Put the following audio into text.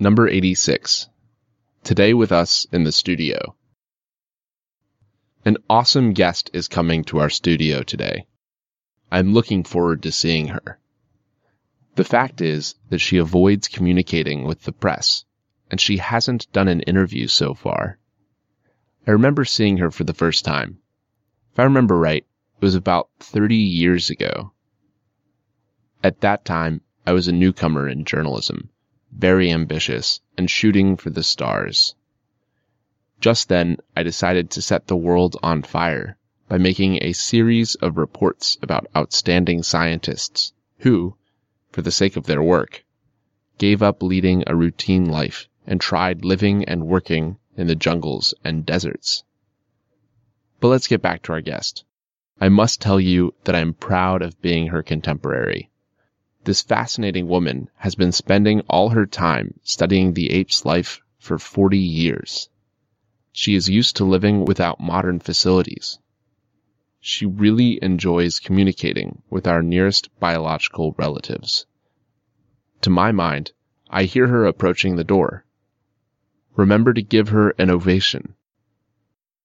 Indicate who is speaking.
Speaker 1: Number 86. Today with us in the studio. An awesome guest is coming to our studio today. I'm looking forward to seeing her. The fact is that she avoids communicating with the press, and she hasn't done an interview so far. I remember seeing her for the first time. If I remember right, it was about 30 years ago. At that time, I was a newcomer in journalism, very ambitious, and shooting for the stars. Just then, I decided to set the world on fire by making a series of reports about outstanding scientists who, for the sake of their work, gave up leading a routine life and tried living and working in the jungles and deserts. But let's get back to our guest. I must tell you that I am proud of being her contemporary. This fascinating woman has been spending all her time studying the ape's life for 40 years. She is used to living without modern facilities. She really enjoys communicating with our nearest biological relatives. To my mind, I hear her approaching the door. Remember to give her an ovation.